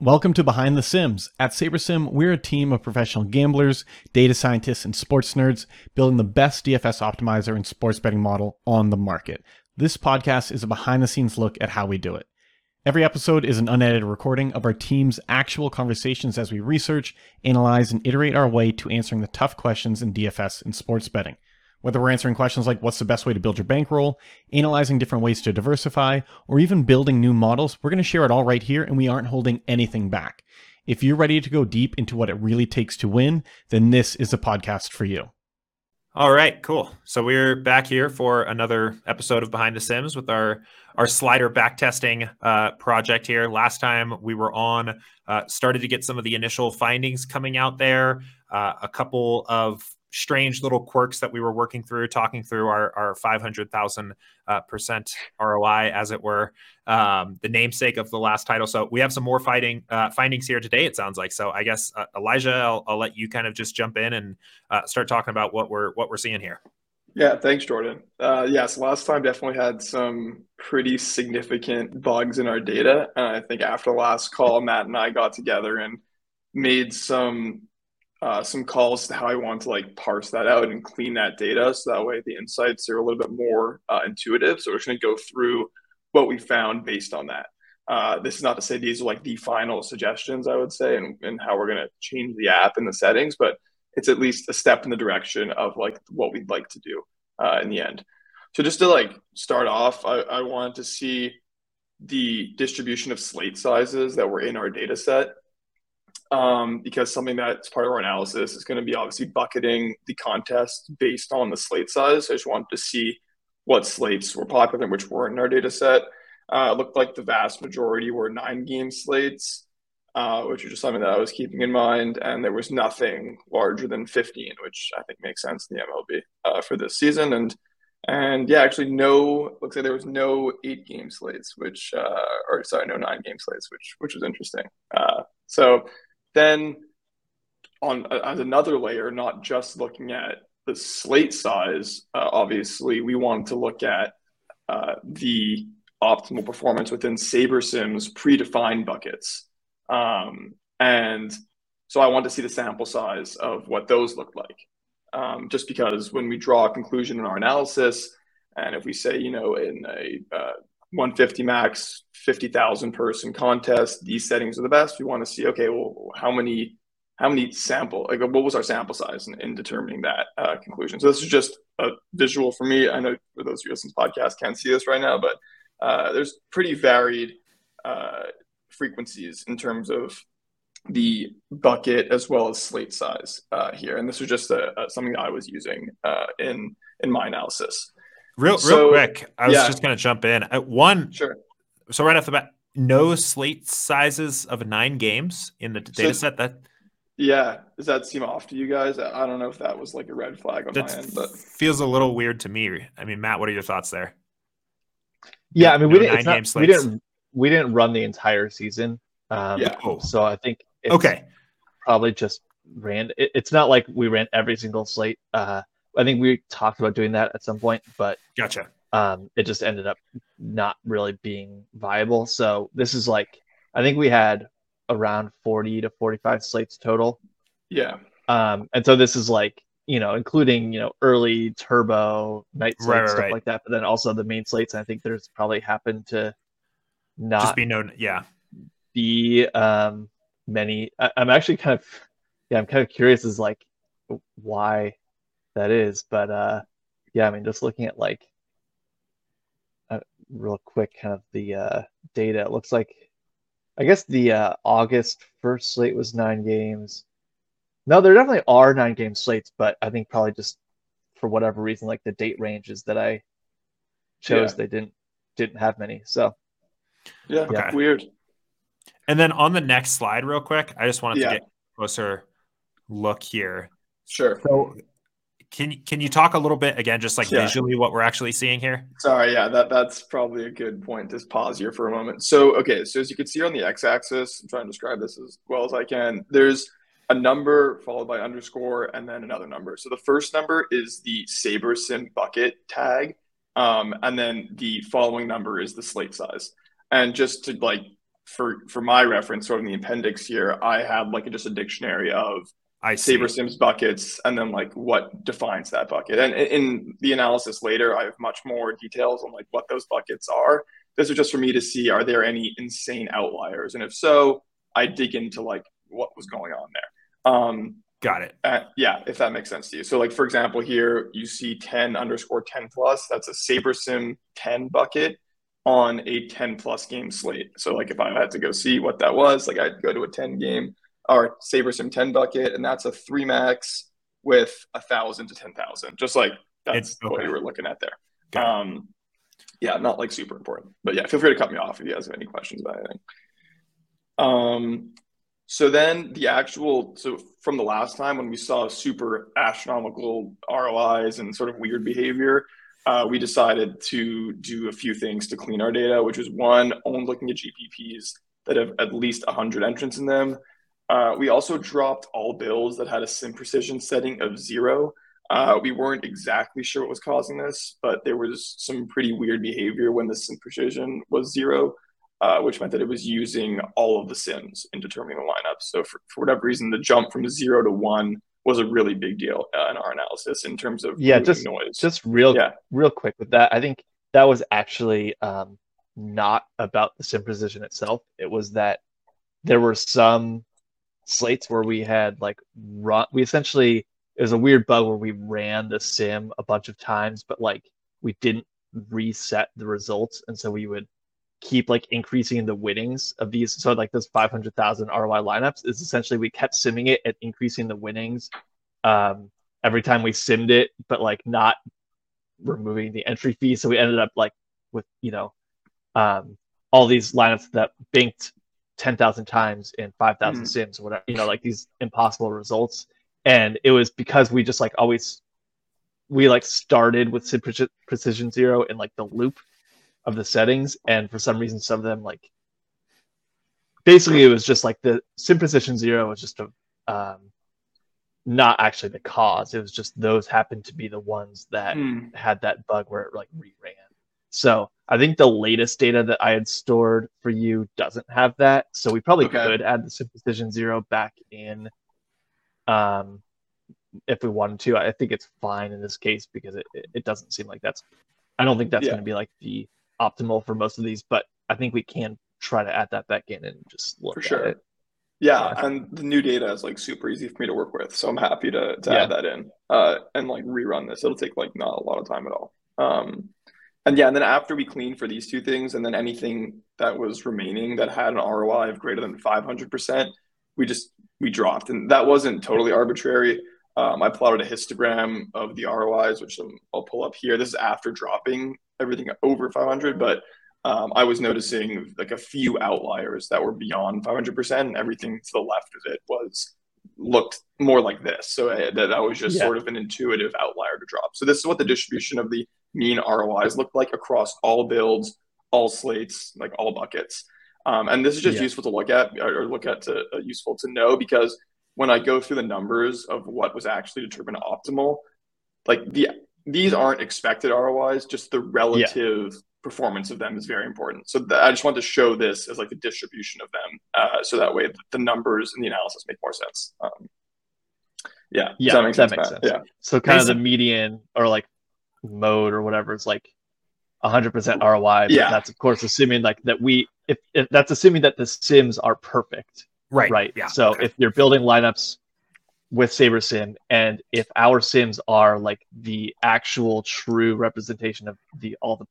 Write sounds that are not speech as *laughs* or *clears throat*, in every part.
Welcome to Behind the Sims. At SaberSim, we're a team of professional gamblers, data scientists, and sports nerds building the best DFS optimizer and sports betting model on the market. This podcast is a behind the scenes look at how we do it. Every episode is an unedited recording of our team's actual conversations as we research, analyze, and iterate our way to answering the tough questions in DFS and sports betting. Whether we're answering questions like what's the best way to build your bankroll, analyzing different ways to diversify, or even building new models, we're going to share it all right here and we aren't holding anything back. If you're ready to go deep into what it really takes to win, then this is a podcast for you. All right, cool. So we're back here for another episode of Behind the Sims with our our slider backtesting uh, project here. Last time we were on, uh, started to get some of the initial findings coming out there. Uh, a couple of strange little quirks that we were working through, talking through our, our 500,000 uh, percent ROI, as it were, um, the namesake of the last title. So we have some more fighting uh, findings here today, it sounds like. So I guess, uh, Elijah, I'll, I'll, let you kind of just jump in and uh, start talking about what we're, what we're seeing here. Yeah, thanks, Jordan. Uh, yes, last time definitely had some pretty significant bugs in our data. And I think after the last call, Matt and I got together and made some uh, some calls to how I want to like parse that out and clean that data. So that way the insights are a little bit more uh, intuitive. So we're going to go through what we found based on that. Uh, this is not to say these are like the final suggestions, I would say, and, and how we're going to change the app and the settings, but it's at least a step in the direction of like what we'd like to do uh, in the end. So just to like start off, I, I wanted to see the distribution of slate sizes that were in our data set um, because something that's part of our analysis is going to be obviously bucketing the contest based on the slate size. I just wanted to see what slates were popular and which weren't in our data set. Uh, it looked like the vast majority were nine game slates, uh, which is just something that I was keeping in mind. And there was nothing larger than 15, which I think makes sense in the MLB uh, for this season. And and yeah, actually, no. Looks like there was no eight game slates, which uh, or sorry, no nine game slates, which which was interesting. Uh, so then on as another layer, not just looking at the slate size, uh, obviously we want to look at uh, the optimal performance within SaberSim's predefined buckets. Um, and so I want to see the sample size of what those look like. Um, just because when we draw a conclusion in our analysis, and if we say, you know, in a uh, 150 max, 50,000 person contest. These settings are the best. We want to see, okay, well, how many, how many sample, like what was our sample size in, in determining that uh, conclusion? So this is just a visual for me. I know for those of you listening to podcast can't see this right now, but uh, there's pretty varied uh, frequencies in terms of the bucket as well as slate size uh, here. And this was just a, a, something I was using uh, in in my analysis. Real, so, real quick, I was yeah. just going to jump in. Uh, one, sure. So right off the bat, no slate sizes of nine games in the data so, set. That yeah, does that seem off to you guys? I don't know if that was like a red flag on my end, but feels a little weird to me. I mean, Matt, what are your thoughts there? Yeah, I mean, we didn't. Not, we didn't. We didn't run the entire season. Um, yeah. So I think okay, probably just ran. It, it's not like we ran every single slate. Uh, I think we talked about doing that at some point, but gotcha. Um, it just ended up not really being viable. So this is like I think we had around 40 to 45 slates total. Yeah. Um, and so this is like you know, including you know early turbo night slates right, right, stuff right. like that, but then also the main slates. I think there's probably happened to not just be known. Yeah. Be um many. I, I'm actually kind of yeah, I'm kind of curious as like why that is. But uh, yeah, I mean, just looking at like uh, real quick, kind of the uh, data. It looks like I guess the uh, August first slate was nine games. No, there definitely are nine game slates, but I think probably just for whatever reason, like the date ranges that I chose, yeah. they didn't didn't have many. So yeah, okay. weird. And then on the next slide, real quick, I just wanted yeah. to get closer look here. Sure. So can can you talk a little bit again, just like yeah. visually, what we're actually seeing here? Sorry, yeah, that that's probably a good point. Just pause here for a moment. So, okay, so as you can see on the x-axis, I'm trying to describe this as well as I can. There's a number followed by underscore and then another number. So the first number is the SaberSim bucket tag, um, and then the following number is the slate size. And just to like for for my reference, sort of in the appendix here, I had like a, just a dictionary of I see. SaberSim's buckets and then like what defines that bucket. And in the analysis later, I have much more details on like what those buckets are. This is just for me to see are there any insane outliers, and if so, I dig into like what was going on there. Um, Got it. uh, yeah, if that makes sense to you. So, like for example, here you see 10 underscore 10 plus. That's a SaberSim 10 bucket on a 10 plus game slate. So, like if I had to go see what that was, like I'd go to a 10 game or SaberSim 10 bucket, and that's a three max with a thousand to 10,000. Just like that's It's- what we were looking at there. Got. Um, yeah, not like super important, but yeah, feel free to cut me off if you guys have any questions about anything. Um, so then the actual, so from the last time when we saw super astronomical ROIs and sort of weird behavior, uh, we decided to do a few things to clean our data, which was one, only looking at GPPs that have at least 100 entrants in them. Uh, we also dropped all builds that had a sim precision setting of zero. Uh, we weren't exactly sure what was causing this, but there was some pretty weird behavior when the sim precision was zero, uh, which meant that it was using all of the sims in determining the lineup. So for, for whatever reason, the jump from zero to one was a really big deal uh, in our analysis in terms of Yeah, just- noise. Just real Yeah. real quick with that, I think that was actually um, not about the sim precision itself. It was that there were some slates where we had like run. We essentially it was a weird bug where we ran the sim a bunch of times, but like we didn't reset the results, and so we would keep like increasing the winnings of these. So like those five hundred thousand ROI lineups is essentially we kept simming it and increasing the winnings um, every time we simmed it, but like not removing the entry fee. So we ended up like with you know um, all these lineups that banked ten thousand times in five thousand Mhm. sims or whatever. You know, like these impossible results. And it was because we just like always we like started with sim preci- precision zero in like the loop of the settings, and for some reason some of them like basically it was just like the sim precision zero was just a um, not actually the cause. It was just those happened to be the ones that Hmm. had that bug where it like reran. So I think the latest data that I had stored for you doesn't have that. So we probably Okay. could add the sim precision zero back in um if we wanted to. I think it's fine in this case because it, it, doesn't seem like that's I don't think that's Yeah. gonna be like the optimal for most of these, but I think we can try to add that back in and just look For at sure. it. Yeah, and the new data is like super easy for me to work with, so I'm happy to, to Yeah. add that in uh, and like rerun this. It'll take like not a lot of time at all. Um, and yeah, and then after we clean for these two things, and then anything that was remaining that had an ROI of greater than 500%, we just we dropped, and that wasn't totally arbitrary. Um, I plotted a histogram of the ROIs, which um, I'll pull up here. This is after dropping everything over 500, but um, I was noticing like a few outliers that were beyond 500%, and everything to the left of it was looked more like this. So uh, that, that was just Yeah. sort of an intuitive outlier to drop. So this is what the distribution of the mean ROIs looked like across all builds, all slates, like all buckets. Um, and this is just Yeah. useful to look at or, or look at to uh, useful to know because when I go through the numbers of what was actually determined optimal, like the these aren't expected ROIs, just the relative performance of them is very important. So th- I just want to show this as like the distribution of them, uh, so that way th- the numbers and the analysis make more sense. Um, yeah, Yeah, Does that sense, makes Matt? sense. Yeah, So kind of the median or like mode or whatever is like 100% ROI. But Yeah. that's of course assuming like that we if, if that's assuming that the sims are perfect, Right. right? Yeah. So okay. if you're building lineups with SaberSim and if our sims are like the actual true representation of the all the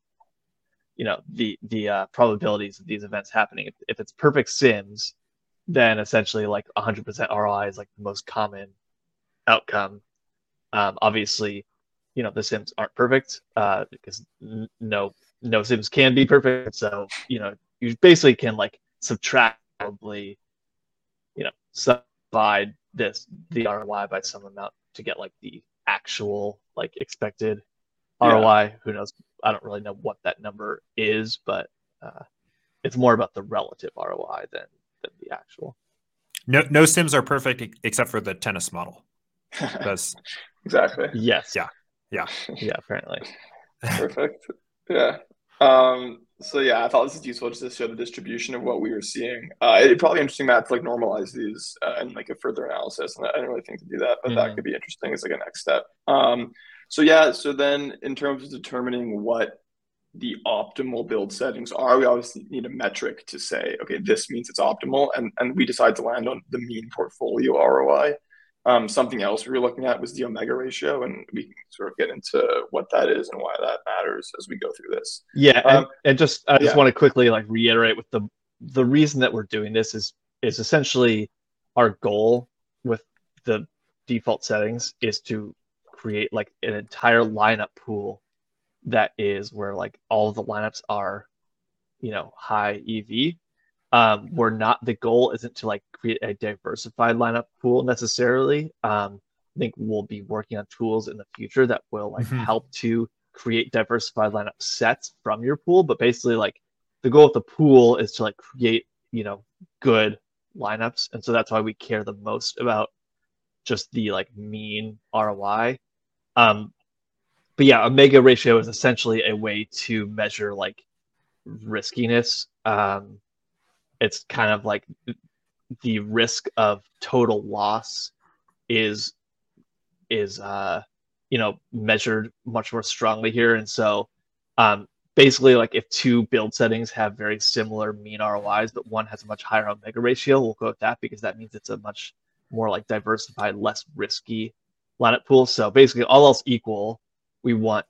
you know the the uh, probabilities of these events happening if, if it's perfect sims then essentially like 100% ROI is like the most common outcome. Um, obviously you know the sims aren't perfect uh, because n- no no sims can be perfect so you know you basically can like subtract probably you know subdivide this the ROI by some amount to get like the actual like expected Yeah. ROI. Who knows? I don't really know what that number is, but uh, it's more about the relative ROI than than the actual. no no sims are perfect except for the tennis model. *laughs* That's exactly. Yes. Yeah. Yeah. Yeah. Apparently. Perfect. Yeah. Um, so yeah, I thought this is useful just to show the distribution of what we were seeing. Uh, it'd probably be interesting Matt to like normalize these uh, and like a further analysis. And I didn't really think to do that, but mm-hmm. that could be interesting as like a next step. Um, so yeah, so then in terms of determining what the optimal build settings are, we obviously need a metric to say, okay, this means it's optimal, and and we decide to land on the mean portfolio ROI. Um, something else we were looking at was the omega ratio, and we can sort of get into what that is and why that matters as we go through this. Yeah, um, and, and, just I just yeah. want to quickly like reiterate with the the reason that we're doing this is is essentially our goal with the default settings is to create like an entire lineup pool that is where like all the lineups are, you know, high EV um, we're not the goal isn't to like create a diversified lineup pool necessarily. Um, I think we'll be working on tools in the future that will like mm-hmm. help to create diversified lineup sets from your pool. But basically, like the goal of the pool is to like create you know good lineups, and so that's why we care the most about just the like mean ROI. Um, but yeah, omega ratio is essentially a way to measure like riskiness. Um, it's kind of like the risk of total loss is is uh you know measured much more strongly here. And so um basically like if two build settings have very similar mean ROIs but one has a much higher omega ratio we'll go with that because that means it's a much more like diversified less risky lineup pool. So basically all else equal we want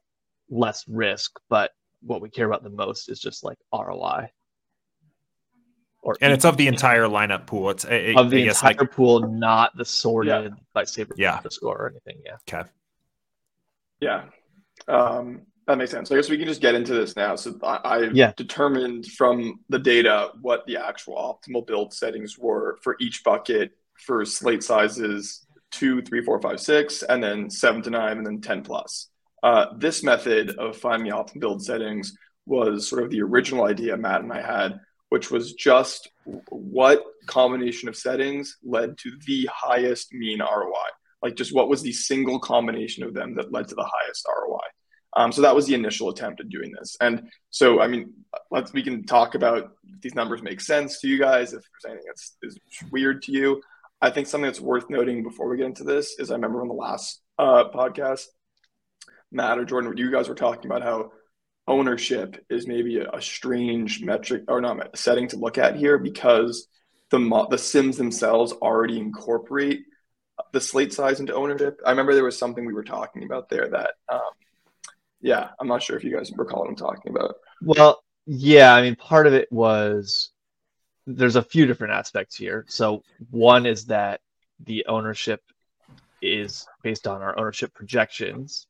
less risk but what we care about the most is just like ROI or and it's of the entire lineup pool. It's it, of the entire like, pool, not the sorted yeah. by saber yeah. score or anything. Yeah. Okay. Yeah. Um, that makes sense. I guess we can just get into this now. So I, I yeah. determined from the data what the actual optimal build settings were for each bucket for slate sizes two, three, four, five, six, and then seven to nine, and then ten plus. Uh, this method of finding the optimal build settings was sort of the original idea Matt and I had which was just what combination of settings led to the highest mean ROI. Like just what was the single combination of them that led to the highest ROI. Um, so that was the initial attempt at doing this. And so, I mean, let's we can talk about these numbers make sense to you guys. If there's anything that's is weird to you, I think something that's worth noting before we get into this is I remember on the last uh, podcast, Matt or Jordan, you guys were talking about how ownership is maybe a, strange metric or not setting to look at here because the the sims themselves already incorporate the slate size into ownership. I remember there was something we were talking about there that, um, yeah, I'm not sure if you guys recall what I'm talking about. Well, yeah, I mean, part of it was there's a few different aspects here. So one is that the ownership is based on our ownership projections,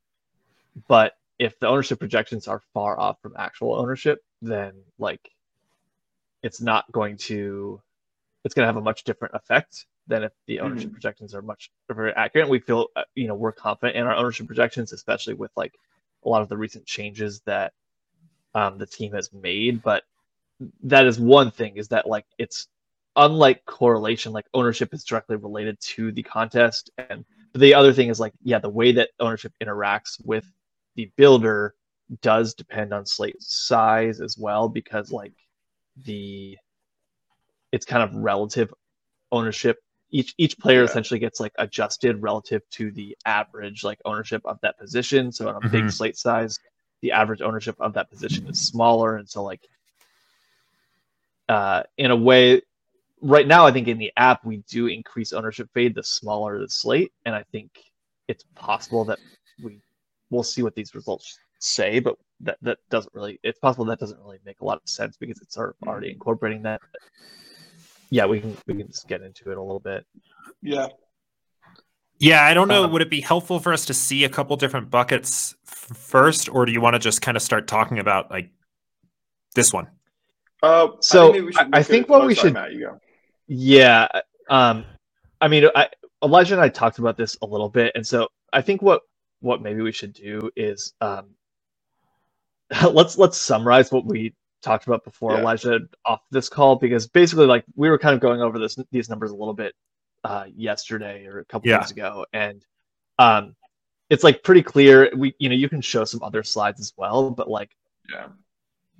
but if the ownership projections are far off from actual ownership, then like it's not going to it's going to have a much different effect than if the ownership mm-hmm. projections are much very accurate. We feel uh, you know we're confident in our ownership projections, especially with like a lot of the recent changes that um, the team has made. But that is one thing is that like it's unlike correlation, like ownership is directly related to the contest, and the other thing is like yeah, the way that ownership interacts with the builder does depend on slate size as well because like the it's kind of relative ownership each each player yeah. essentially gets like adjusted relative to the average like ownership of that position so on a mm-hmm. big slate size the average ownership of that position is smaller and so like uh in a way right now i think in the app we do increase ownership fade the smaller the slate and i think it's possible that we we'll see what these results say, but that that doesn't really. It's possible that doesn't really make a lot of sense because it's already incorporating that. yeah, we can we can just get into it a little bit. Yeah. Yeah, I don't know. Um, Would it be helpful for us to see a couple different buckets f- first, or do you want to just kind of start talking about like this one? Uh, so I think, I, I think what we should. Matt, yeah, um, I mean, I, Elijah and I talked about this a little bit, and so I think what what maybe we should do is um, *laughs* let's let's summarize what we talked about before yeah. Elijah off this call because basically like we were kind of going over this these numbers a little bit uh, yesterday or a couple yeah. days ago and um, it's like pretty clear we you know you can show some other slides as well but like yeah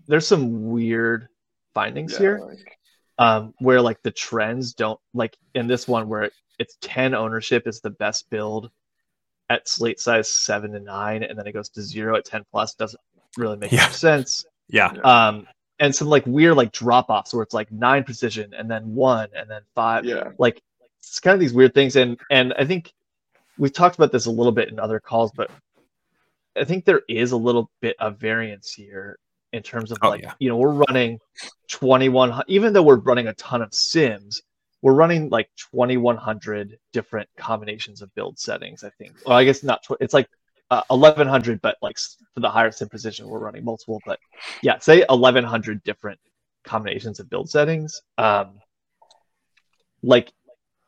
there's some weird findings Yeah, here like- um, where like the trends don't like in this one where it's 10 ownership is the best build at slate size seven to nine, and then it goes to zero at 10 plus doesn't really make Yeah. much sense. Yeah. Um, and some like weird like drop offs where it's like nine precision and then one and then five. yeah, Like it's kind of these weird things, and and I think we've talked about this a little bit in other calls, but I think there is a little bit of variance here in terms of Oh, like yeah. you know we're running 21 even though we're running a ton of sims we're running like 2100 different combinations of build settings i think. Well i guess not tw- it's like uh, 1100 but like for the higher sim precision we're running multiple but yeah say 1100 different combinations of build settings um like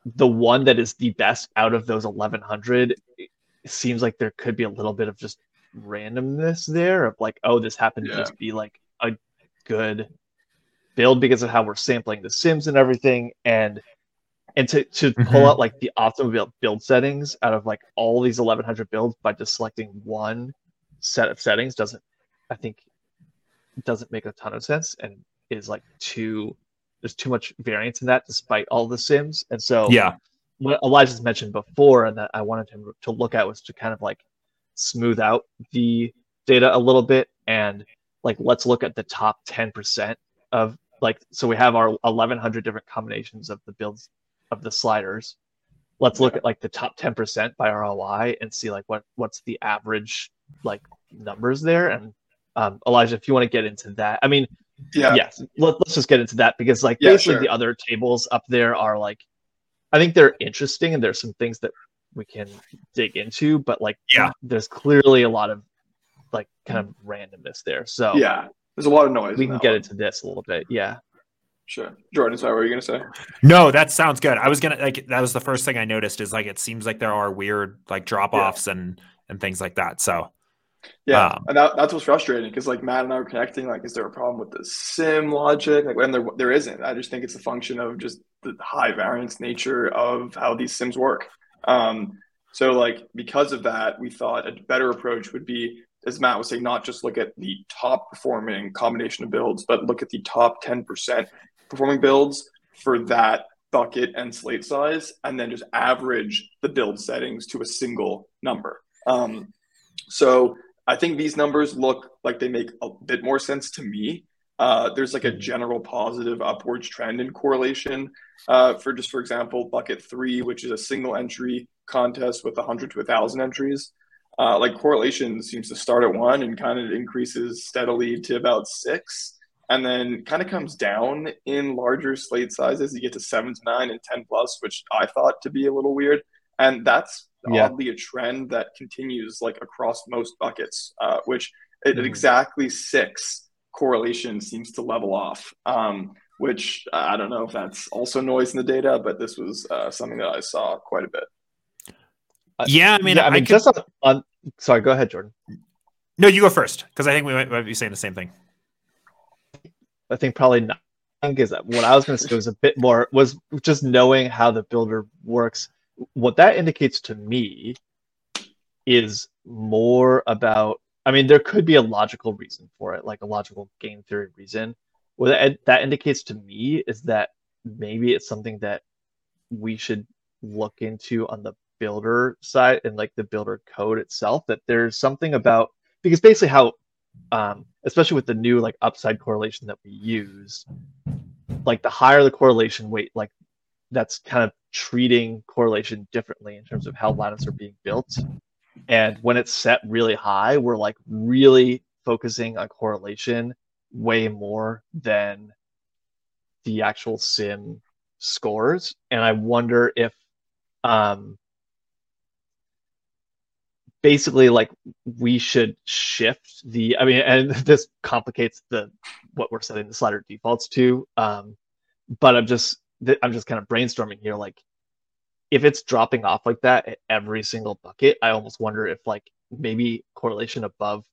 the one that is the best out of those 1100 it seems like there could be a little bit of just randomness there of like oh this happened to just be like a good build because of how we're sampling the sims and everything and and to, to pull Mhm. out like the optimal build, build settings out of like all these 1100 builds by just selecting one set of settings doesn't i think doesn't make a ton of sense and is like too there's too much variance in that despite all the sims and so Yeah. what Elijah's mentioned before and that I wanted him to look at was to kind of like smooth out the data a little bit and like let's look at the top 10% of like so we have our 1100 different combinations of the builds of the sliders let's look at like the top 10% by ROI and see like what what's the average like numbers there and um, Elijah if you want to get into that I mean yeah, yes let, let's just get into that because like Yeah, basically sure. the other tables up there are like i think they're interesting and there's some things that we can dig into but like Yeah. there's clearly a lot of like kind of randomness there so yeah. There's a lot of noise. we can get one. into this a little bit yeah Sure, Jordan. Sorry, what were you gonna say? No, that sounds good. I was gonna like that was the first thing I noticed is like it seems like there are weird like drop offs and and things like that. So Yeah, Um, and that, that's what's frustrating because like Matt and I were connecting. Like, is there a problem with the sim logic? Like, when there there isn't. I just think it's a function of just the high variance nature of how these sims work. Um, so like because of that, we thought a better approach would be, as Matt was saying, not just look at the top performing combination of builds, but look at the top ten percent performing builds for that bucket and slate size, and then just average the build settings to a single number. Um, so I think these numbers look like they make a bit more sense to me. Uh, there's like a general positive upwards trend in correlation. Uh, for just for example, bucket three, which is a single entry contest with 100 to 1,000 entries. Uh, like correlation seems to start at one and kind of increases steadily to about six, and then kind of comes down in larger slate sizes. You get to seven to nine and 10 plus, which I thought to be a little weird. And that's Yeah. oddly a trend that continues like across most buckets, uh, which at Mhm. exactly six correlation seems to level off. Um, which uh, I don't know if that's also noise in the data, but this was uh, something that I saw quite a bit. Uh, yeah, I mean, yeah, I, i mean could, just on, on sorry go ahead jordan. No, you go first because I think we might, might be saying the same thing. i think probably not. I think because what i was going to say was a bit more was just knowing how the builder works. What that indicates to me is more about i mean there could be a logical reason for it like a logical game theory reason. What that, that indicates to me is that maybe it's something that we should look into on the builder side and like the builder code itself that there's something about because basically how um, especially with the new like upside correlation that we use like the higher the correlation weight like that's kind of treating correlation differently in terms of how lineups are being built. And when it's set really high we're like really focusing on correlation way more than the actual sim scores. And i wonder if um basically like we should shift the i mean and *laughs* this complicates the what we're setting the slider defaults to um but i'm just i'm just kind of brainstorming here like if it's dropping off like that at every single bucket i almost wonder if like maybe correlation above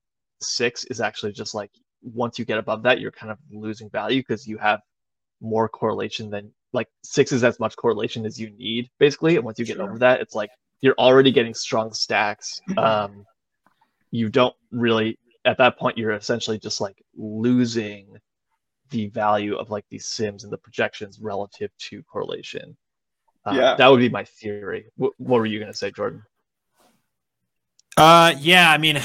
six is actually just like once you get above that you're kind of losing value because you have more correlation than like six is as much correlation as you need basically and once you get Sure. over that it's like you're already getting strong stacks *clears throat* um you don't really at that point you're essentially just like losing the value of like these sims and the projections relative to correlation. Uh, Yeah. that would be my theory. What, what were you going to say, Jordan? Uh, yeah, I mean,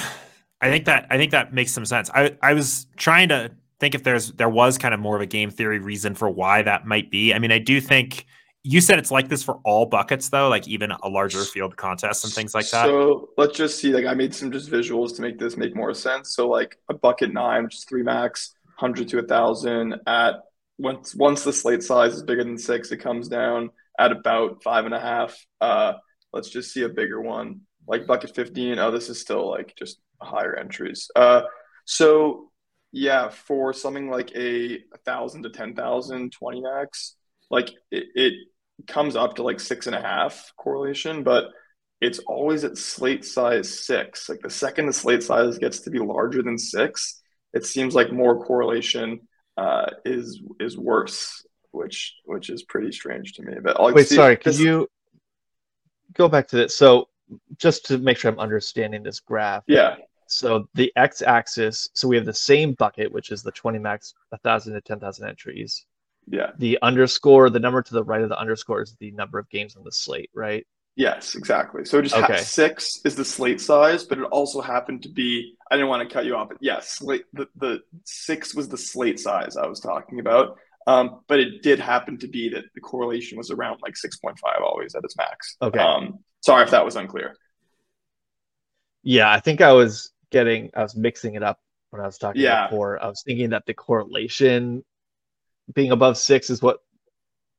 I think that I think that makes some sense. I I was trying to think if there's there was kind of more of a game theory reason for why that might be. I mean, I do think you said it's like this for all buckets though, like even a larger field contest and things like that. So let's just see. Like I made some just visuals to make this make more sense. So like a bucket nine, which is three max, hundred to a thousand. At once once the slate size is bigger than six, it comes down at about five and a half. Uh, let's just see a bigger one, like bucket fifteen. Oh, this is still like just higher entries. Uh, so yeah, for something like a, a thousand to ten thousand, twenty max, like it, it comes up to like six and a half correlation, but it's always at slate size six. Like the second the slate size gets to be larger than six, it seems like more correlation uh, is is worse, which which is pretty strange to me. But I'll Wait, see- sorry. This- you go back to this? So, just to make sure I'm understanding this graph. Yeah, So the x-axis. So we have the same bucket, which is the 20 max, 1,000 to 10,000 entries. Yeah, The underscore, the number to the right of the underscore is the number of games on the slate, right? yes, exactly. So just ha- six is the slate size, but it also happened to be. I didn't want to cut you off, but yes, slate, the the six was the slate size I was talking about. Um, but it did happen to be that the correlation was around like 6.5 always at its max. Okay. Um, sorry if that was unclear. Yeah, I think I was getting, I was mixing it up when I was talking Yeah. before. I was thinking that the correlation being above six is what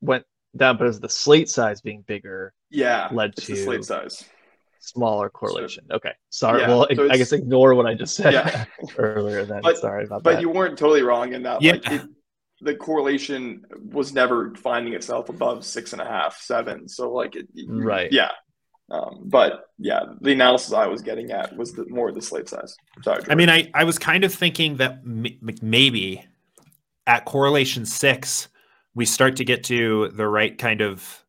went down, but it was the slate size being bigger, Yeah, Led it's the to- slate size. smaller correlation. Okay, sorry. Yeah, well, so I guess ignore what I just said Yeah. *laughs* earlier. Then But- sorry about But that. But you weren't totally wrong in that. Yeah. Like it, the correlation was never finding itself above six and a half, seven. So like it, Right. Yeah. Um, but yeah, the analysis I was getting at was the more the slate size. Sorry. I mean, I, I was kind of thinking that m- m- maybe at correlation six, we start to get to the right kind of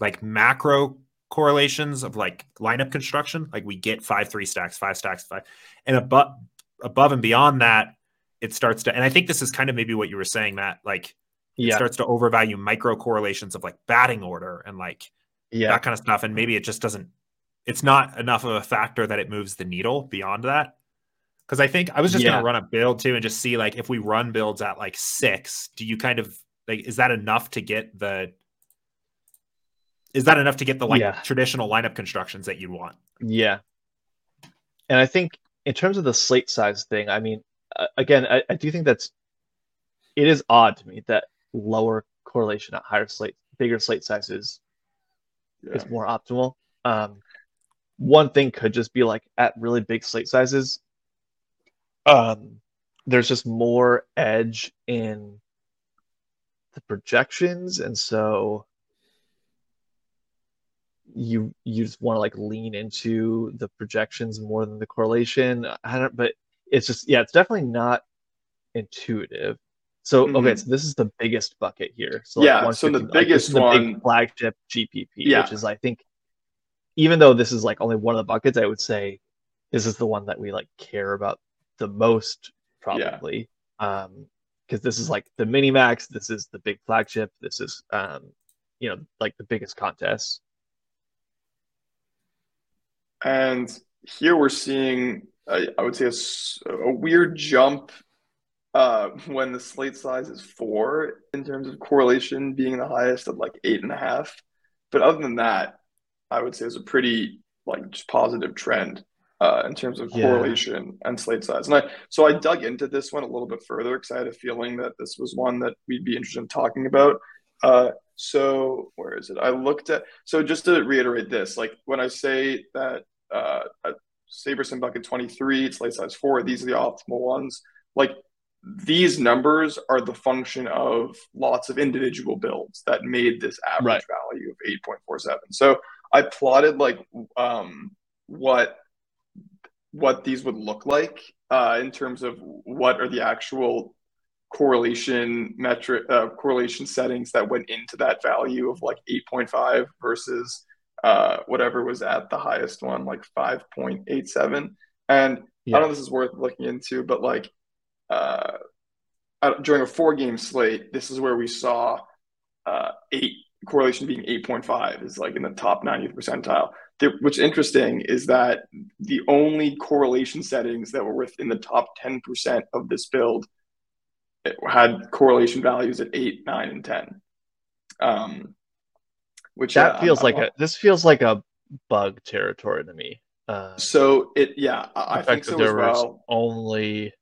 like macro correlations of like lineup construction. Like we get five, three stacks, five stacks, five, and above, above and beyond that, it starts to, and I think this is kind of maybe what you were saying, Matt, like it yeah, starts to overvalue micro correlations of like batting order and like yeah, that kind of stuff. And maybe it just doesn't, it's not enough of a factor that it moves the needle beyond that. Cause I think I was just Yeah. going to run a build too and just see like if we run builds at like six, do you kind of like, is that enough to get the, is that enough to get the like Yeah. traditional lineup constructions that you'd want? yeah. And I think in terms of the slate size thing, I mean, uh, again, I, I do think that's it is odd to me that lower correlation at higher slate, bigger slate sizes yeah. is more optimal. Um, one thing could just be like at really big slate sizes, um, there's just more edge in the projections, and so you you just want to like lean into the projections more than the correlation. I don't, but it's just yeah, it's definitely not intuitive. So okay, Mhm. so this is the biggest bucket here. So Yeah, so the 150 like, this biggest is the one- big flagship GPP, Yeah. which is I think, even though this is like only one of the buckets, I would say this is the one that we like care about the most probably. Um, because this is like the Milly Maker, this is the big flagship, this is um, you know, like the biggest contest. And here we're seeing, I, I would say, a weird jump uh, when the slate size is four in terms of correlation being the highest at like eight and a half. But other than that, I would say it's a pretty like just positive trend uh, in terms of Yeah. correlation and slate size. And I so I dug into this one a little bit further because I had a feeling that this was one that we'd be interested in talking about. Uh, so where is it? I looked at so just to reiterate this, like when I say that uh, a SaberSim bucket 23, it's slate size four, these are the optimal ones. Like these numbers are the function of lots of individual builds that made this average Right. value of 8.47. So I plotted like um, what what these would look like uh, in terms of what are the actual correlation metric uh, correlation settings that went into that value of like 8.5 versus uh, whatever was at the highest one like 5.87 and I don't know if this is worth looking into, but like uh, during a four game slate, this is where we saw uh, eight correlation being 8.5 is like in the top 90th percentile. What's interesting is that the only correlation settings that were within the top 10% of this build had correlation values at 8, 9, and 10. Um, which that feels like a this feels like a bug territory to me. Uh, so it yeah, I, I think so as well. Only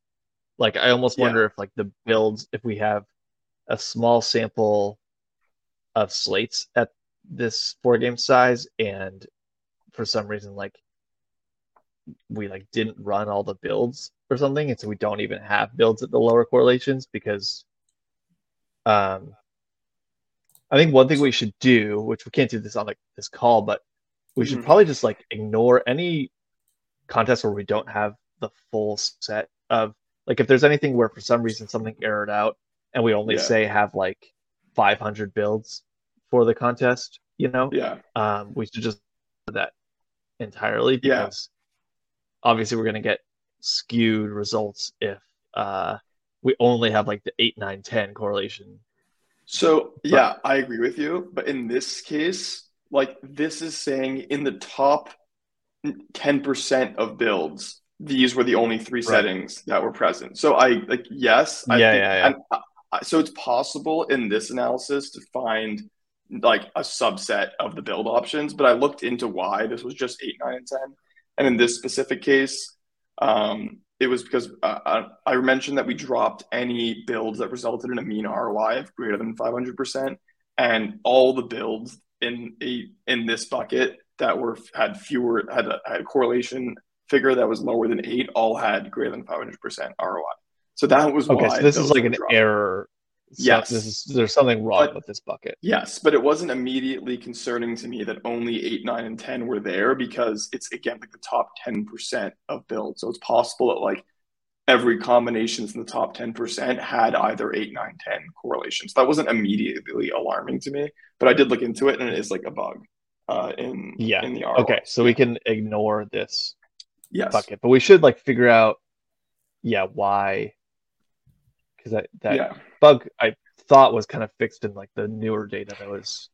like I almost yeah. wonder if like the builds if we have a small sample of slates at this four game size and for some reason like we like didn't run all the builds or something and so we don't even have builds at the lower correlations because um I think one thing we should do, which we can't do this on like this call, but we should mm-hmm. probably just like ignore any contest where we don't have the full set of like if there's anything where for some reason something errored out and we only yeah. say have like 500 builds for the contest, you know, yeah, um, we should just that entirely because yeah. obviously we're gonna get skewed results if uh, we only have like the 8 9 10 correlation so yeah i agree with you but in this case like this is saying in the top 10% of builds these were the only three right. settings that were present so i like yes I yeah, think, yeah, yeah. I, so it's possible in this analysis to find like a subset of the build options but i looked into why this was just 8 9 and 10 and in this specific case um, it was because uh, I mentioned that we dropped any builds that resulted in a mean ROI of greater than 500%, and all the builds in a in this bucket that were had fewer had a, had a correlation figure that was lower than eight all had greater than 500% ROI. So that was okay. so this is like an dropped. error so yes, this is, there's something wrong but, with this bucket. Yes, but it wasn't immediately concerning to me that only eight, nine, and ten were there because it's again like the top ten percent of builds. So it's possible that like every combinations in the top ten percent had either eight, nine, ten correlations. That wasn't immediately alarming to me, but I did look into it, and it is like a bug uh, in yeah in the ROI. Okay, so we can ignore this yes. bucket, but we should like figure out yeah why because that that yeah. Bug I thought was kind of fixed in like the newer data that was.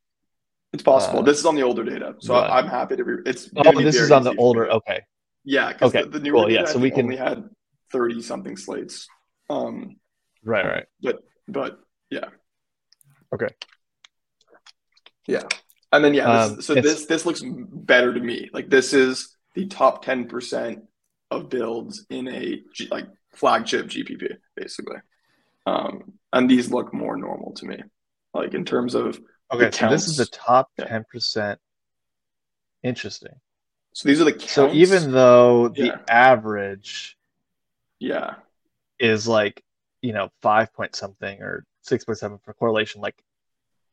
It's possible. Uh, this is on the older data, so but, I'm happy to. Re- it's oh, this is on the older. Okay. Yeah. Okay. The, the newer cool, data, yeah. So we can only had thirty something slates. Um. Right. Right. But but yeah. Okay. Yeah. And then yeah, this, um, so this this looks better to me. Like this is the top ten percent of builds in a G, like flagship GPP, basically. Um, and these look more normal to me, like in terms of okay. So this is the top ten yeah. percent. Interesting. So these are the counts. So even though the yeah. average, yeah, is like you know five point something or six point seven for correlation, like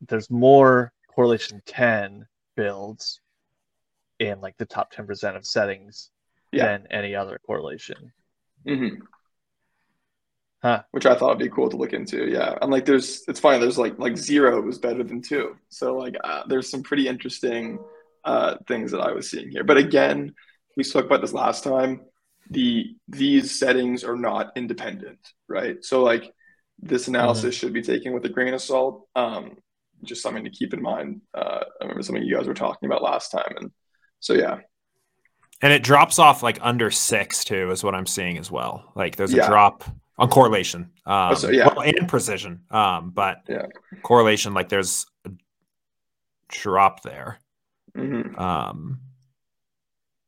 there's more correlation ten builds in like the top ten percent of settings yeah. than any other correlation. Mm-hmm. Huh. Which I thought would be cool to look into. Yeah. And like there's it's funny, there's like like zero is better than two. So like uh, there's some pretty interesting uh things that I was seeing here. But again, we spoke about this last time. The these settings are not independent, right? So like this analysis mm-hmm. should be taken with a grain of salt. Um, just something to keep in mind. Uh, I remember something you guys were talking about last time, and so yeah. And it drops off like under six too, is what I'm seeing as well. Like there's a yeah. drop on correlation um, so, yeah. Well, and precision um, but yeah. correlation like there's a drop there mm-hmm. um,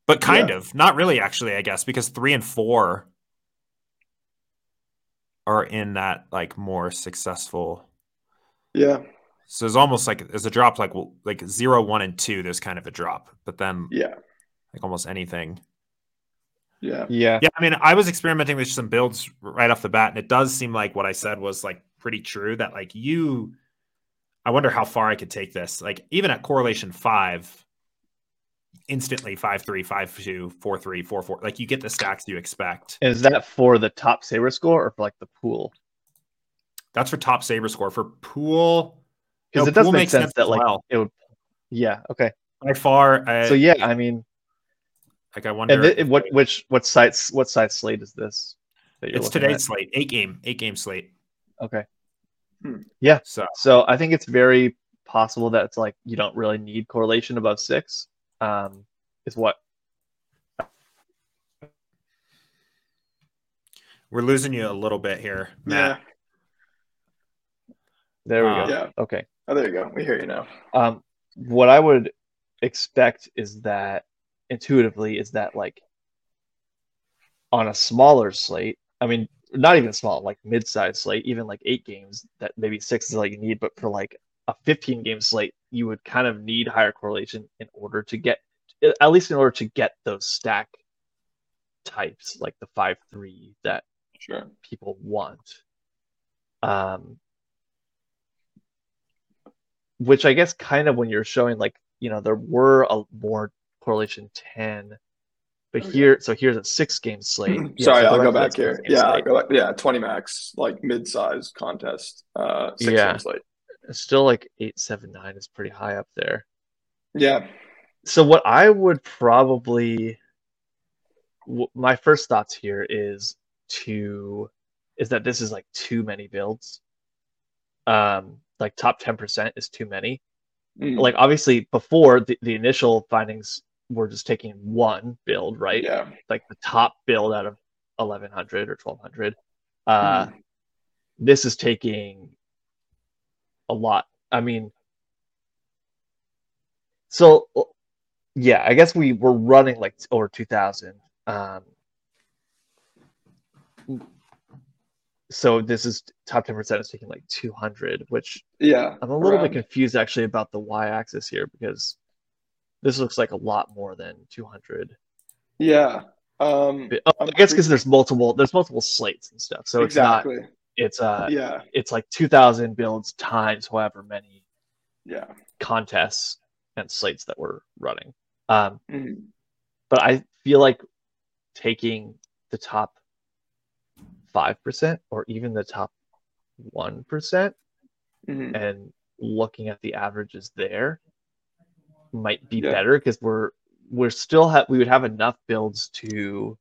but kind yeah. of not really actually i guess because three and four are in that like more successful yeah so it's almost like there's a drop like like zero one and two there's kind of a drop but then yeah like almost anything yeah. Yeah. Yeah. I mean, I was experimenting with some builds right off the bat, and it does seem like what I said was like pretty true that like you, I wonder how far I could take this. Like, even at correlation five, instantly five, three, five, two, four, three, four, four. Like, you get the stacks you expect. is that for the top saber score or for like the pool? That's for top saber score. For pool, because no, it does make sense, sense that like well. it would. Yeah. Okay. By far. Uh, so yeah, I mean, Like I wonder. And th- if- what which what sites what site slate is this? it's today's at? slate, eight game, eight game slate. Okay. Yeah. So So I think it's very possible that it's like you don't really need correlation above six. Um, is what we're losing you a little bit here, Matt. Yeah. there we Uh, go. Yeah. Okay. Oh, there you go. We hear you now. Um, what I would expect is that intuitively is that like on a smaller slate, I mean, not even small, like mid-sized slate, even like eight games that maybe six is all you need, but for like a 15 game slate, you would kind of need higher correlation in order to get, at least in order to get those stack types, like the five three that Sure. people want. Um, which I guess kind of when you're showing like, you know, there were a more correlation 10, but Okay. here, so here's a six game slate. *clears throat* Yeah, Sorry, so I'll go back here. Yeah, go back. Yeah, 20 max, like mid-size contest. Uh, six Yeah. game slate. It's still like eight, seven, nine is pretty high up there. Yeah. So what I would probably, w- my first thoughts here is to, is that this is like too many builds. Um, like top 10% is too many. Mm, like obviously before the, the initial findings were just taking one build right yeah. like the top build out of 1100 or 1200 uh Mm. this is taking a lot i mean so yeah i guess we were running like over 2000 um so this is top 10% is taking like 200 which Yeah. I'm a little around. bit confused actually about the y-axis here because this looks like a lot more than 200. Yeah. Um, But- oh, I guess because there's multiple there's multiple slates and stuff, so it's not exactly. it's uh Yeah. it's like 2,000 builds times however many Yeah. contests and slates that we're running. Um, Mhm. but I feel like taking the top five percent or even the top one percent Mhm. and looking at the averages there might be Yeah. better because we're we're still have we would have enough builds to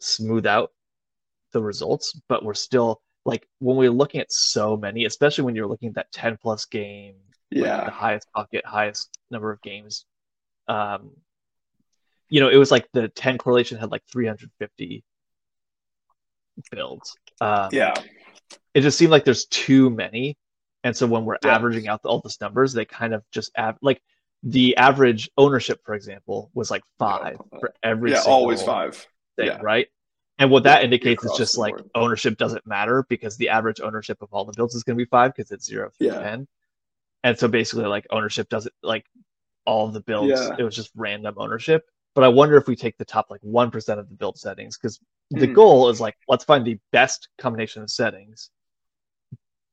smooth out the results, but we're still like when we're looking at so many, especially when you're looking at that 10 plus game, like, Yeah. the highest bucket, highest number of games. Um, you know, it was like the 10 correlation had like 350 builds. Um, Yeah. it just seemed like there's too many and so when we're Yeah. averaging out all those numbers they kind of just av- like the average ownership for example was like five for every Yeah. single Always five. thing yeah. right and what that indicates is just like board. ownership doesn't matter because the average ownership of all the builds is going to be five because it's zero through Yeah. 10 and so basically like ownership doesn't like all the builds Yeah. it was just random ownership but i wonder if we take the top like 1% of the build settings because the Mhm. goal is like let's find the best combination of settings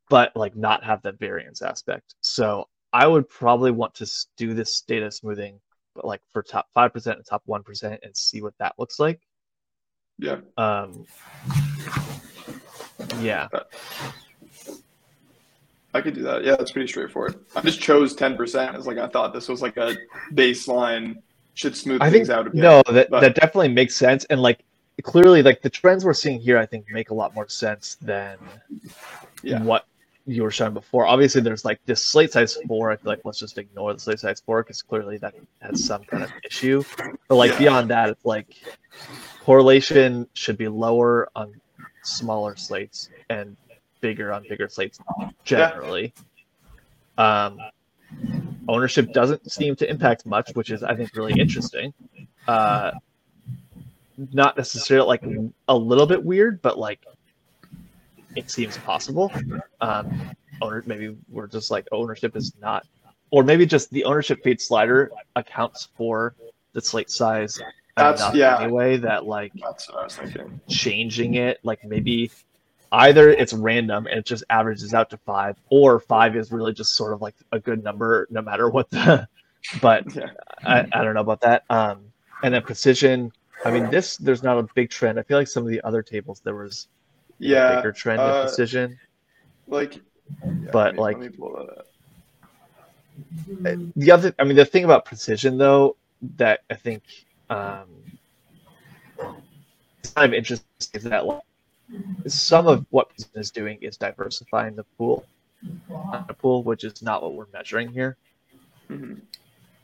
but like not have that variance aspect so i would probably want to do this data smoothing but like for top 5% and top 1% and see what that looks like Yeah. um yeah I could do that. Yeah, that's pretty straightforward. I just chose 10% as like I thought this was like a baseline should smooth I things think out a bit. no, that but- that definitely makes sense, and like clearly, like the trends we're seeing here, I think make a lot more sense than Yeah. what you were showing before. Obviously, there's like this slate size four. I feel like let's just ignore the slate size four because clearly that has some kind of issue. But like Yeah. beyond that, it's like correlation should be lower on smaller slates and bigger on bigger slates generally. Um, ownership doesn't seem to impact much, which is I think really interesting. Uh, not necessarily like a little bit weird, but like it seems possible. Um, owner maybe we're just like ownership is not, or maybe just the ownership feed slider accounts for the slate size That's- enough yeah. anyway that like That's what I was thinking. changing it like maybe either it's random and it just averages out to five or five is really just sort of like a good number no matter what the *laughs* but Yeah. I, I don't know about that um and then precision i mean this there's not a big trend i feel like some of the other tables there was Yeah. bigger trend uh, in precision Like, yeah, But, me- like- let me pull that up. the other i mean the thing about precision though that i think um, it's kind of interesting is that like, some of what Precision is doing is diversifying the pool, the pool, which is not what we're measuring here. Mhm.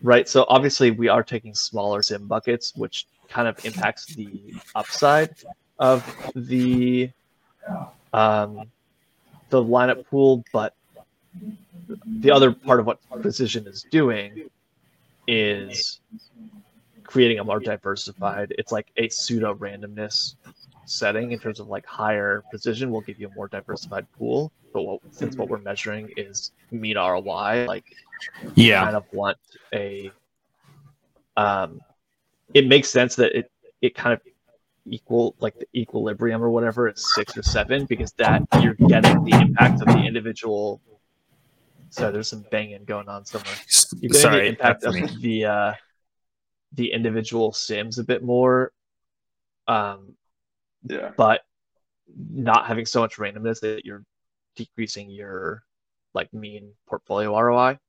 Right. So obviously we are taking smaller sim buckets, which kind of impacts the upside of the um, the lineup pool, but the other part of what precision is doing is creating a more diversified. It's like a pseudo randomness setting in terms of like higher precision will give you a more diversified pool. But what, since what we're measuring is mean ROI, like Yeah. kind of want a um it makes sense that it it kind of equal like the equilibrium or whatever it's six or seven because that you're getting the impact of the individual so there's some banging going on somewhere you're getting Sorry. the impact of me. the uh the individual sims a bit more um Yeah. but not having so much randomness that you're decreasing your like mean portfolio ROI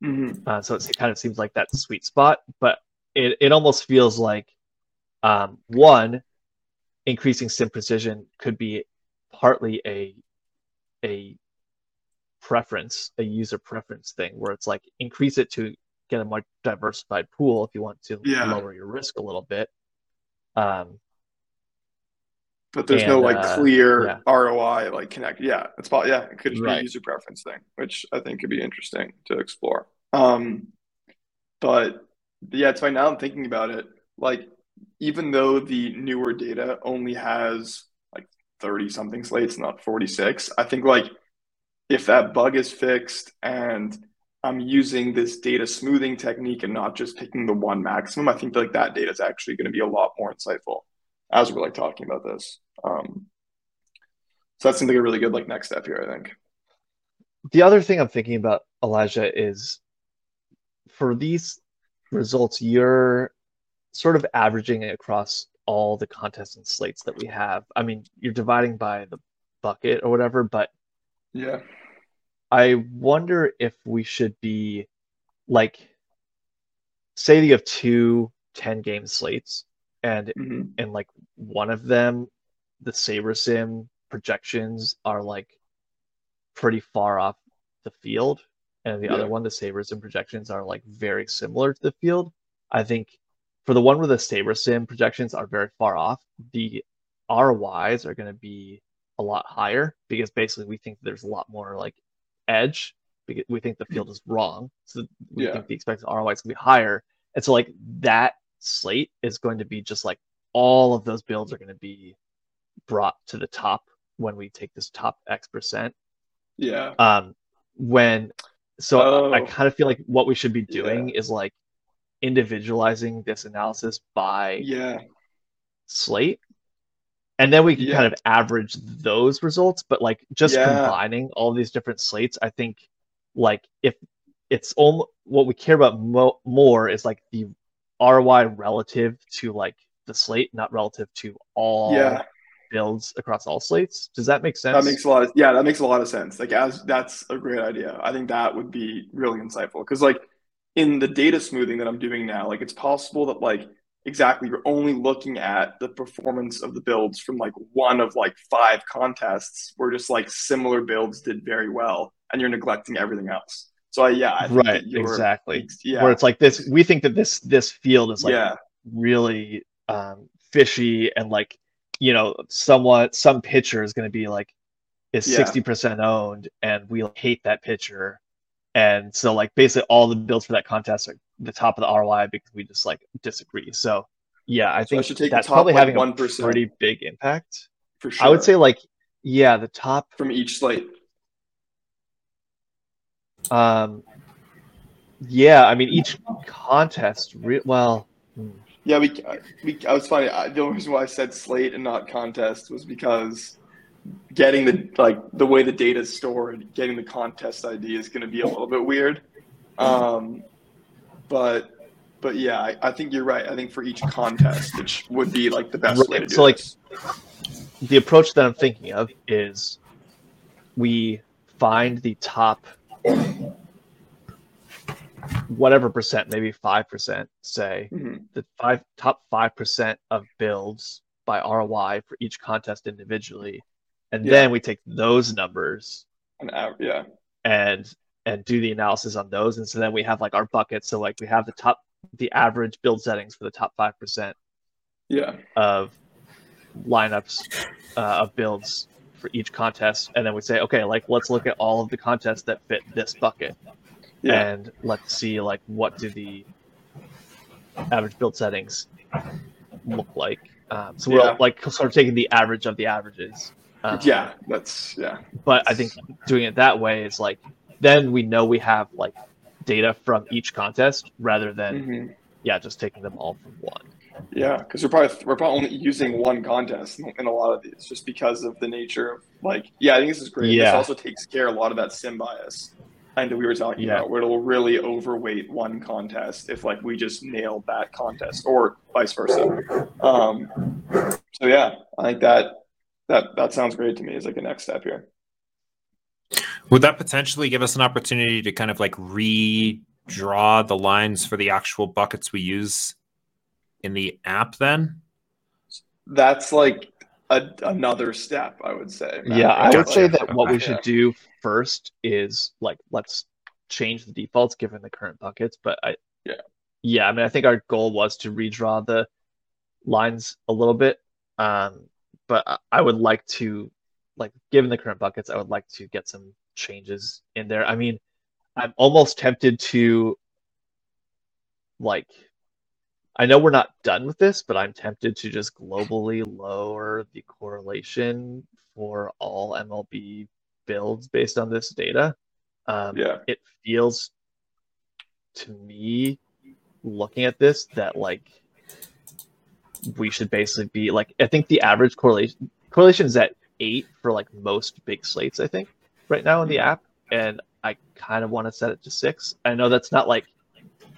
hmm Uh, so it's, it kind of seems like that sweet spot, but it, it almost feels like um, one, increasing sim precision could be partly a a preference, a user preference thing, where it's like increase it to get a more diversified pool if you want to Yeah. lower your risk a little bit. Um, But there's no like uh, clear yeah. ROI like connect. Yeah, it's probably yeah, it could just be a user preference thing, which I think could be interesting to explore. Um, but yeah, it's right now. I'm thinking about it. Like, even though the newer data only has like 30 something slates, not 46, I think like if that bug is fixed and I'm using this data smoothing technique and not just picking the one maximum, I think like that data is actually going to be a lot more insightful as we're like talking about this. Um, so that seems like a really good like next step here, I think. the other thing I'm thinking about, Elijah, is for these results, you're sort of averaging it across all the contests and slates that we have. I mean, you're dividing by the bucket or whatever, but Yeah. I wonder if we should be like, say you have two 10 game slates, and hmm and like one of them, the SaberSim projections are like pretty far off the field, and the Yeah. other one, the SaberSim projections are like very similar to the field. I think for the one where the SaberSim projections are very far off, the ROIs are going to be a lot higher because basically we think there's a lot more like edge because we think the field is wrong. So we Yeah. think the expected ROI is going to be higher. And so like that slate is going to be just like all of those builds are going to be brought to the top when we take this top X percent. Yeah. Um, when so I Oh. kind of feel like what we should be doing is like individualizing this analysis by Yeah. slate. And then we can Yeah. kind of average those results, but like just Yeah. combining all these different slates, I think like if it's almost what we care about mo- more is like the ROI relative to like the slate, not relative to all Yeah. builds across all slates. Does that make sense? That makes a lot of yeah, that makes a lot of sense. Like as that's a great idea. I think that would be really insightful because like in the data smoothing that I'm doing now, like it's possible that like exactly you're only looking at the performance of the builds from like one of like five contests where just like similar builds did very well and you're neglecting everything else. So I, yeah, I think right, exactly. yeah. Where it's like this, we think that this this field is like yeah. really um, fishy and like you know somewhat some pitcher is going to be like is Yeah. sixty percent owned and we hate that pitcher, and so like basically all the builds for that contest are the top of the ROI because we just like disagree. So yeah, I So I think should take that's probably like, having a 1%. pretty big impact. for sure. I would say like yeah, the top from each slate. um yeah, I mean each contest re- well hmm. Yeah, we, we I was funny. I, the only reason why I said slate and not contest was because getting the like the way the data is stored, getting the contest ID is going to be a little bit weird. Um, but but yeah, I, I think you're right. I think for each contest, it sh- would be like the best way to do so, like, this. the approach that I'm thinking of is we find the top whatever percent, maybe five percent, say Mhm. the five top five percent of builds by ROI for each contest individually, and Yeah. then we take those numbers An yeah. and and do the analysis on those, and so then we have like our buckets. So like we have the top the average build settings for the top five percent Yeah. of lineups uh, of builds for each contest, and then we say, okay, like let's look at all of the contests that fit this bucket, Yeah. and let's see like what do the average build settings look like. Um, so we're Yeah. like sort of taking the average of the averages. Um, yeah. That's yeah. But I think doing it that way is like then we know we have like data from each contest rather than Mhm. yeah just taking them all from one. Yeah, because we're probably we're probably only using one contest in, a lot of these, just because of the nature of like. Yeah, I think this is great. Yeah. This also takes care of a lot of that sim bias, and that we were talking Yeah. about, where it'll really overweight one contest if like we just nail that contest, or vice versa. Um, so yeah, I think that that that sounds great to me as like a next step here. Would that potentially give us an opportunity to kind of like redraw the lines for the actual buckets we use in the app then? That's like a, another step, I would say. Matt, Yeah, I would say Like, that what we should do first is like let's change the defaults given the current buckets. But I Yeah. yeah, I mean I think our goal was to redraw the lines a little bit. Um, but I- would like to like given the current buckets, I would like to get some changes in there. I mean, I'm almost tempted to like I know we're not done with this, but I'm tempted to just globally lower the correlation for all MLB builds based on this data. Um, Yeah. It feels to me, looking at this, that like we should basically be like I think the average correlation correlation is at eight for like most big slates. I think right now in the app, and I kind of want to set it to six. I know that's not like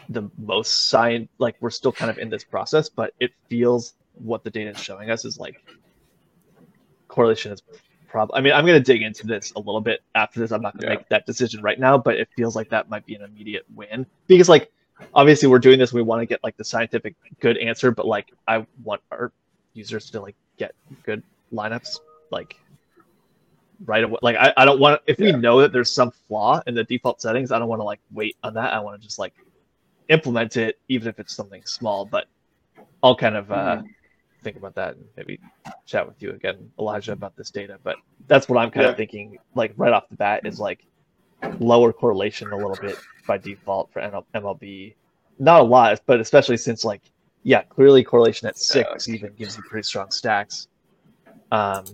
the most science like we're still kind of in this process but it feels what the data is showing us is like correlation is probably i mean i'm going to dig into this a little bit after this i'm not going to Yeah. make that decision right now but it feels like that might be an immediate win because like obviously we're doing this we want to get like the scientific good answer but like i want our users to like get good lineups like right away like i, I don't want if we know that there's some flaw in the default settings i don't want to like wait on that i want to just like implement it even if it's something small but i'll kind of uh, Mhm. think about that and maybe chat with you again elijah about this data but that's what i'm kind Yeah. of thinking like right off the bat is like lower correlation a little bit by default for mlb not a lot but especially since like yeah clearly correlation at six even gives you pretty strong stacks. Um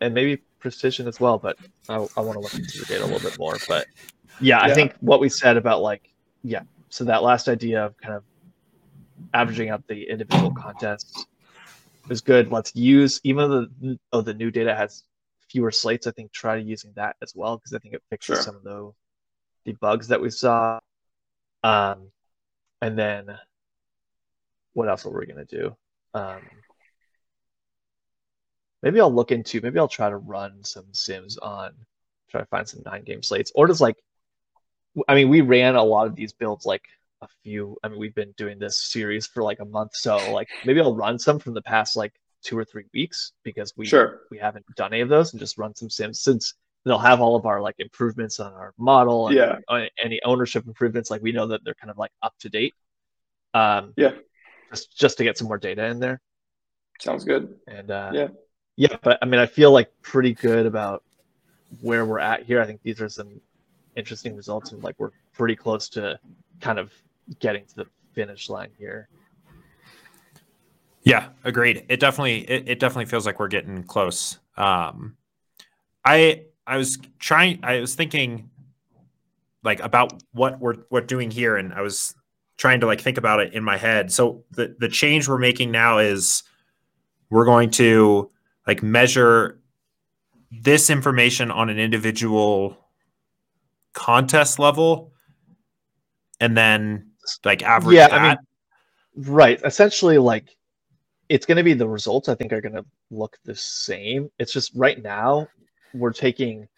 and maybe precision as well but i, I want to look into the data a little bit more. But yeah, I think what we said about like yeah so that last idea of kind of averaging out the individual contests is good. Let's use even though the oh the new data has fewer slates. I think try using that as well because I think it fixes Sure. some of the the bugs that we saw. Um, and then what else were we gonna do? Um, maybe I'll look into maybe I'll try to run some sims on try to find some nine game slates or just like I mean, we ran a lot of these builds like a few. I mean, we've been doing this series for like a month, so like maybe I'll run some from the past like two or three weeks because we Sure. we haven't done any of those and just run some sims since they'll have all of our like improvements on our model and Yeah. any ownership improvements. Like we know that they're kind of like up to date. Um, Yeah. just just to get some more data in there. Sounds good. And uh, Yeah. yeah, but I mean, I feel like pretty good about where we're at here. I think these are some interesting results, and like we're pretty close to kind of getting to the finish line here. Yeah, agreed. It definitely it, it definitely feels like we're getting close. Um I I was trying I was thinking like about what we're we're doing here and I was trying to like think about it in my head. So the the change we're making now is we're going to like measure this information on an individual contest level and then like average Yeah, that. I mean, right. Essentially, like it's going to be the results. I think are going to look the same. It's just right now we're taking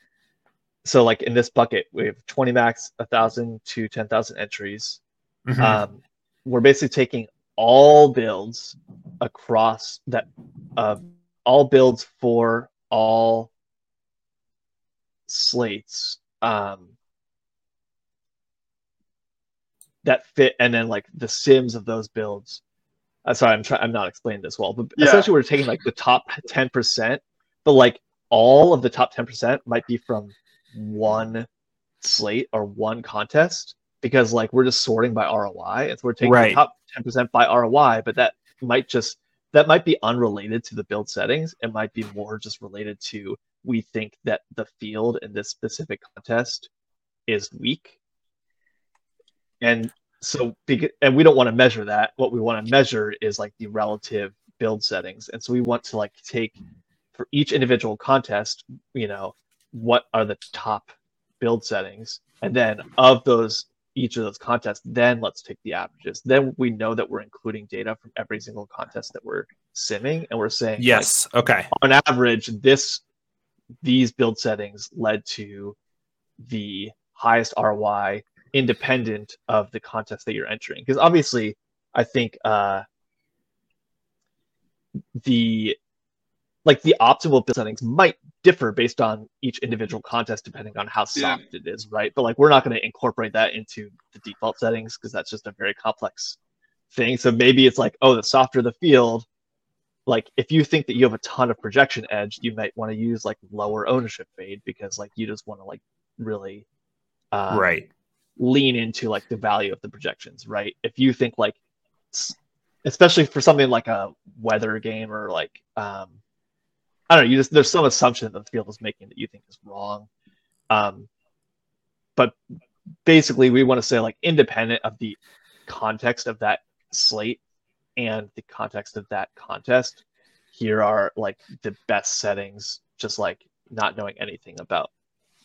so like in this bucket, we have 20 max, 1,000 to 10,000 entries. Mhm. Um, we're basically taking all builds across that, uh, all builds for all slates um, that fit, and then like the sims of those builds. Uh, sorry, I'm trying. I'm not explaining this well, but Yeah. essentially we're taking like the top 10 percent, but like all of the top 10 percent might be from one slate or one contest because like we're just sorting by ROI, and so we're taking Right. the top 10% by ROI, but that might just that might be unrelated to the build settings. It might be more just related to we think that the field in this specific contest is weak. And so and we don't want to measure that. What we want to measure is like the relative build settings. And so we want to like take for each individual contest, you know, what are the top build settings and then of those each of those contests then let's take the averages then we know that we're including data from every single contest that we're simming and we're saying like, yes. Okay. on average this these build settings led to the highest ROI independent of the contest that you're entering because obviously I think uh the like the optimal build settings might differ based on each individual contest depending on how Yeah. soft it is right but like we're not going to incorporate that into the default settings because that's just a very complex thing so maybe it's like oh the softer the field like if you think that you have a ton of projection edge you might want to use like lower ownership fade because like you just want to like really uh, right. Lean into like the value of the projections, right? If you think like, especially for something like a weather game or like, um, I don't know, you just there's some assumption that the field is making that you think is wrong. Um, but basically, we want to say like independent of the context of that slate and the context of that contest, here are like the best settings, just like not knowing anything about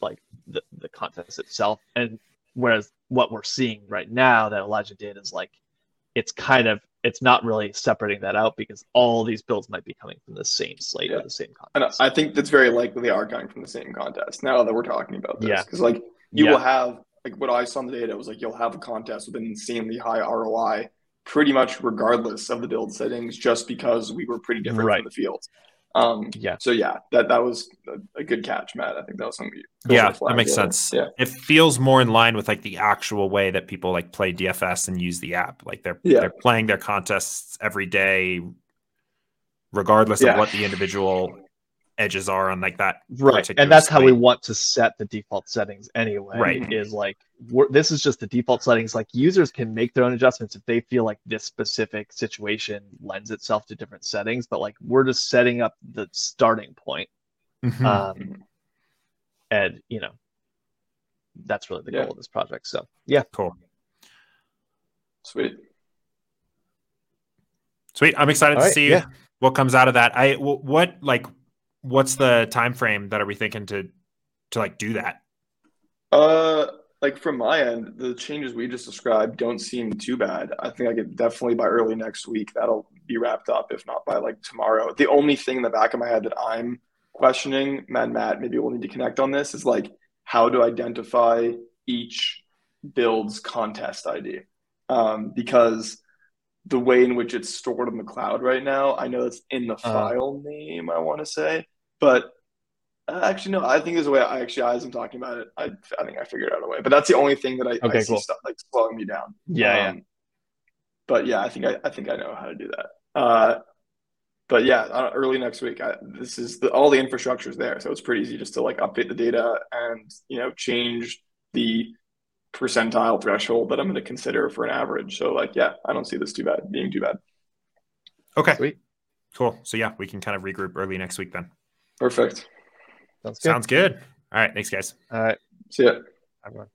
like the, the contest itself. And whereas what we're seeing right now that Elijah did is like it's kind of it's not really separating that out because all these builds might be coming from the same slate Yeah. or the same contest. And. I think that's very likely they are coming from the same contest. Now that we're talking about this, Yeah. because like you Yeah. will have like what I saw in the data was like you'll have a contest with an insanely high ROI, pretty much regardless of the build settings, just because we were pretty different Right. from the field. Um, Yeah. so yeah, that that was a, good catch, Matt. I think that was something. Yeah, that makes there. sense. Yeah, It feels more in line with like the actual way that people like play DFS and use the app. Like they're Yeah. they're playing their contests every day, regardless Yeah. of what the individual edges are on like that. right and that's how we want to set the default settings anyway Right. is like we're, this is just the default settings like users can make their own adjustments if they feel like this specific situation lends itself to different settings but like we're just setting up the starting point Mhm. um, and you know that's really the Yeah. goal of this project so yeah cool. sweet. Sweet. I'm excited All to right, see yeah. what comes out of that. I what like what's the time frame that are we thinking to to like do that? Uh, like from my end, the changes we just described don't seem too bad. I think I could definitely by early next week that'll be wrapped up, if not by like tomorrow. The only thing in the back of my head that I'm questioning, Matt, Matt, maybe we'll need to connect on this, is like how to identify each build's contest ID. Um, because the way in which it's stored in the cloud right now, I know it's in the file name, I want to say, but uh, actually, no. I think there's a way. I actually, as I'm talking about it, I, I think I figured out a way. But that's the only thing that I, I Okay, see cool. stuff like slowing me down. yeah Um, But yeah, I think I, I think I know how to do that. Uh, but yeah, uh, early next week. I, this is the, all the infrastructure is there, so it's pretty easy just to like update the data and you know change the percentile threshold that I'm going to consider for an average. So like, yeah, I don't see this too bad being too bad. Okay. Sweet. Cool. So yeah, we can kind of regroup early next week then. Perfect. sounds good Sounds good. All right. Thanks, guys. all right See ya. everyone